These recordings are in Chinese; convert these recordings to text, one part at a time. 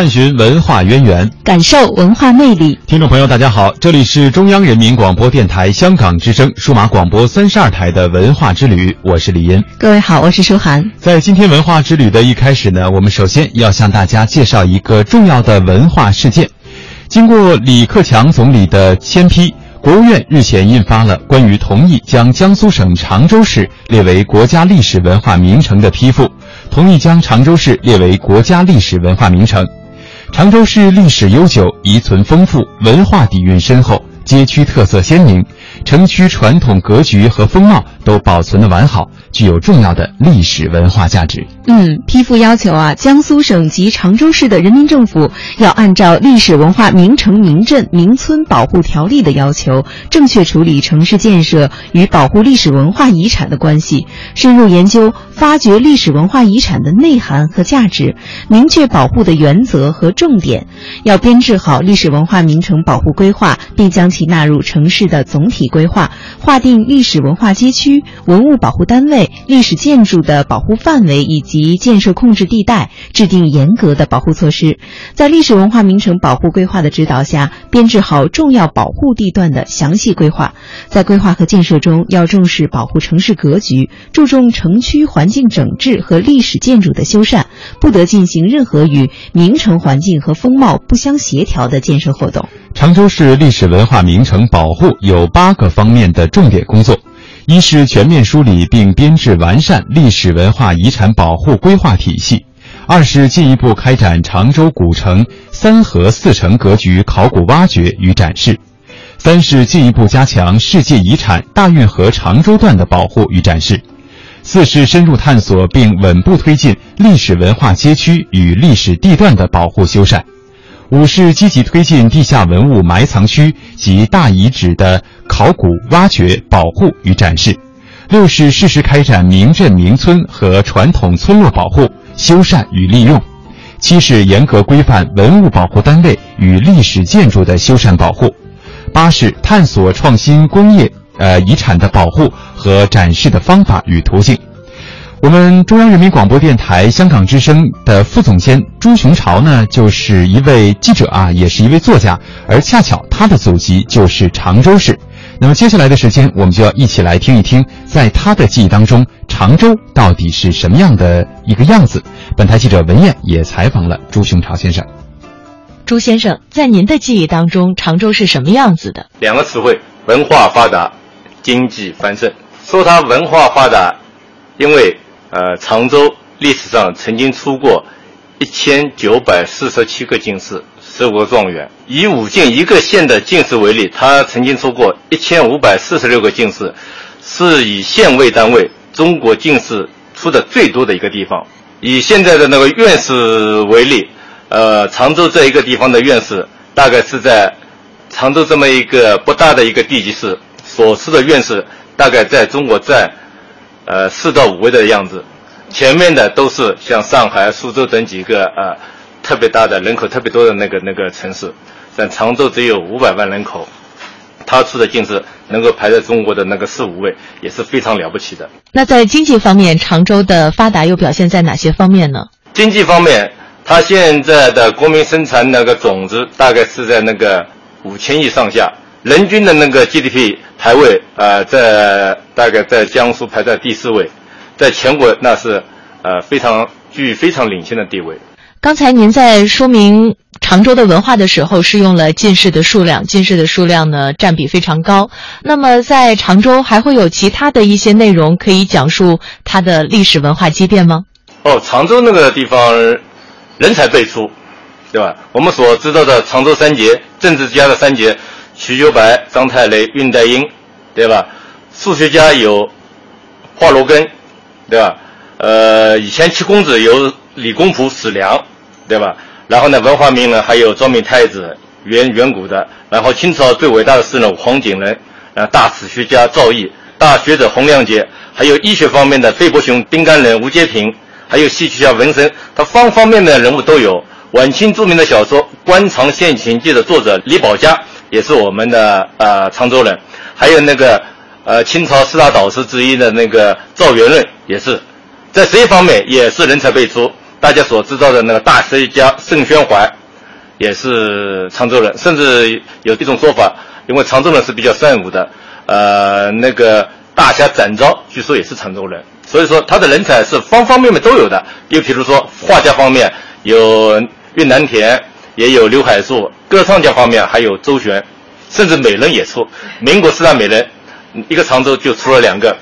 探寻文化渊源，感受文化魅力。听众朋友，大家好，这里是中央人民广播电台香港之声数码广播三十二台的文化之旅，我是李英。各位好，我是舒涵。在今天文化之旅的一开始呢，我们首先要向大家介绍一个重要的文化事件。经过李克强总理的签批，国务院日前印发了关于同意将江苏省常州市列为国家历史文化名城的批复，同意将常州市列为国家历史文化名城。常州市历史悠久，遗存丰富，文化底蕴深厚，街区特色鲜明，城区传统格局和风貌都保存的完好。具有重要的历史文化价值。嗯，批复要求啊，江苏省及常州市的人民政府要按照《历史文化名城名镇名村保护条例》的要求，正确处理城市建设与保护历史文化遗产的关系，深入研究发掘历史文化遗产的内涵和价值，明确保护的原则和重点，要编制好历史文化名城保护规划，并将其纳入城市的总体规划，划定历史文化街区、文物保护单位。历史建筑的保护范围以及建设控制地带，制定严格的保护措施，在历史文化名城保护规划的指导下，编制好重要保护地段的详细规划。在规划和建设中，要重视保护城市格局，注重城区环境整治和历史建筑的修缮，不得进行任何与名城环境和风貌不相协调的建设活动。常州市历史文化名城保护有八个方面的重点工作。一是全面梳理并编制完善历史文化遗产保护规划体系；二是进一步开展常州古城三河四城格局考古挖掘与展示；三是进一步加强世界遗产大运河常州段的保护与展示；四是深入探索并稳步推进历史文化街区与历史地段的保护修缮。五是积极推进地下文物埋藏区及大遗址的考古挖掘、保护与展示；六是适时开展名镇名村和传统村落保护、修缮与利用；七是严格规范文物保护单位与历史建筑的修缮保护；八是探索创新工业呃遗产的保护和展示的方法与途径。我们中央人民广播电台香港之声的副总监朱雄朝呢，就是一位记者啊，也是一位作家，而恰巧他的祖籍就是常州市。那么接下来的时间，我们就要一起来听一听，在他的记忆当中，常州到底是什么样的一个样子。本台记者文艳也采访了朱雄朝先生。朱先生，在您的记忆当中，常州是什么样子的？两个词汇：文化发达，经济繁盛。说它文化发达，因为。呃，常州历史上曾经出过一千九百四十七个进士，十五个状元。以武进一个县的进士为例，他曾经出过一千五百四十六个进士，是以县为单位，中国进士出的最多的一个地方。以现在的那个院士为例，呃，常州这一个地方的院士，大概是在常州这么一个不大的一个地级市所出的院士，大概在中国占。呃，四到五位的样子，前面的都是像上海、苏州等几个呃特别大的人口特别多的那个那个城市，但常州只有五百万人口，他出的进士能够排在中国的那个四五位，也是非常了不起的。那在经济方面，常州的发达又表现在哪些方面呢？经济方面，它现在的国民生产那个总值大概是在那个五千亿上下。人均的那个 GDP 排位，呃，在大概在江苏排在第四位，在全国那是呃非常具非常领先的地位。刚才您在说明常州的文化的时候，是用了进士的数量，进士的数量呢占比非常高。那么在常州还会有其他的一些内容可以讲述它的历史文化积淀吗？哦，常州那个地方人才辈出，对吧？我们所知道的常州三杰，政治家的三杰，瞿秋白、张太雷、恽代英，对吧？数学家有华罗庚，对吧？呃，以前七公子有李公朴、史良，对吧？然后呢，文化名人还有昭明太子、远远古的，然后清朝最伟大的诗人黄景仁，呃，大史学家赵翼，大学者洪亮杰，还有医学方面的费伯雄、丁甘仁、吴阶平，还有戏曲家文森，他方方面面的人物都有。晚清著名的小说《官场现形记》的作者李宝嘉也是我们的呃常州人，还有那个呃清朝四大导师之一的那个赵元任也是，在这一方面也是人才辈出。大家所知道的那个大学家盛宣怀也是常州人，甚至有一种说法，因为常州人是比较善舞的，呃那个大侠展昭据说也是常州人，所以说他的人才是方方面面都有的。又比如说画家方面有。岳南田也有刘海粟，歌唱家方面还有周璇，甚至美人也出。民国四大美人，一个常州就出了两个，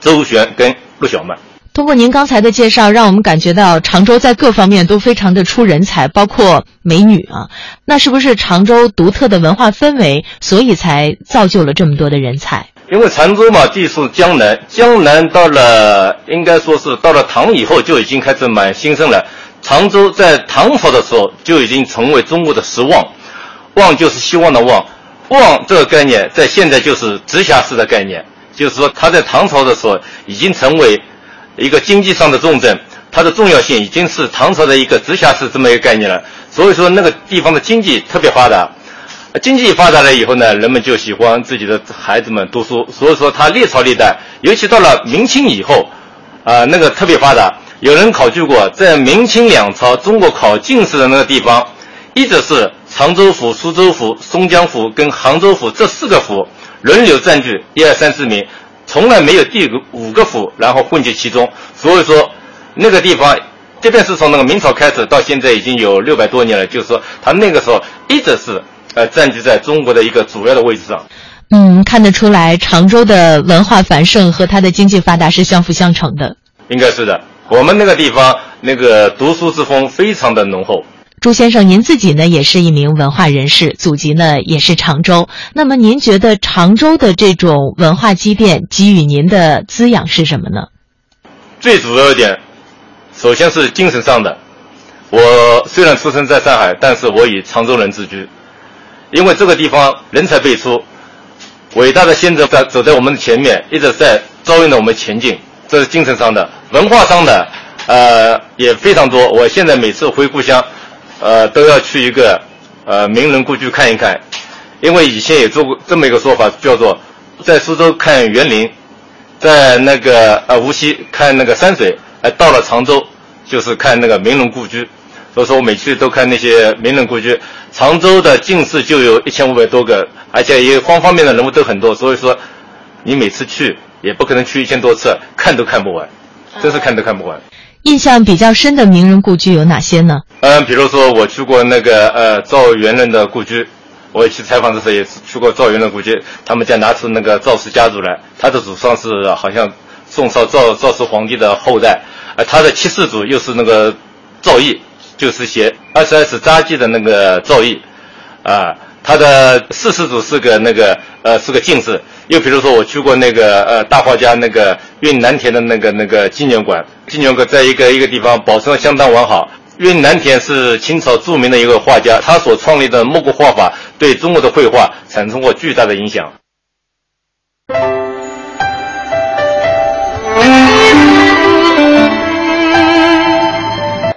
周璇跟陆小曼。通过您刚才的介绍，让我们感觉到常州在各方面都非常的出人才，包括美女啊。那是不是常州独特的文化氛围，所以才造就了这么多的人才？因为常州嘛，地处江南，江南到了应该说是到了唐以后就已经开始蛮兴盛了。常州在唐朝的时候就已经成为中国的十望，望就是希望的望，望这个概念在现在就是直辖市的概念，就是说它在唐朝的时候已经成为一个经济上的重镇，它的重要性已经是唐朝的一个直辖市这么一个概念了。所以说那个地方的经济特别发达，经济发达了以后呢，人们就喜欢自己的孩子们读书，所以说它历朝历代，尤其到了明清以后，啊那个特别发达。有人考据过，在明清两朝中国考进士的那个地方，一直是常州府、苏州府、松江府跟杭州府这四个府轮流占据一二三四名，从来没有第五个府然后混迹其中。所以说，那个地方，即便是从那个明朝开始到现在已经有六百多年了，就是说他那个时候一直是呃占据在中国的一个主要的位置上。嗯，看得出来，常州的文化繁盛和它的经济发达是相辅相成的。应该是的。我们那个地方，那个读书之风非常的浓厚。朱先生，您自己呢也是一名文化人士，祖籍呢也是常州。那么，您觉得常州的这种文化积淀给予您的滋养是什么呢？最主要一点，首先是精神上的。我虽然出生在上海，但是我以常州人自居，因为这个地方人才辈出，伟大的先哲在走在我们的前面，一直在招引着我们前进。这是精神上的，文化上的，呃，也非常多。我现在每次回故乡，呃，都要去一个，呃，名人故居看一看，因为以前也做过这么一个说法，叫做在苏州看园林，在那个呃无锡看那个山水，哎，到了常州就是看那个名人故居。所以说我每次都看那些名人故居。常州的进士就有一千五百多个，而且也方方面面的人物都很多。所以说，你每次去。也不可能去一千多次，看都看不完，真是看都看不完。印象比较深的名人故居有哪些呢？嗯，比如说我去过那个呃赵元任的故居，我去采访的时候也是去过赵元任故居。他们家拿出那个赵氏家族来，他的祖上是好像宋朝赵赵氏皇帝的后代，而他的七世祖又是那个赵毅，就是写二十二史札记的那个赵毅，啊，他的四世祖是个那个呃是个进士。又比如说，我去过那个呃大画家那个运南田的那个那个纪念馆，纪念馆在一个一个地方保存的相当完好。运南田是清朝著名的一个画家，他所创立的木工画法对中国的绘画产生过巨大的影响。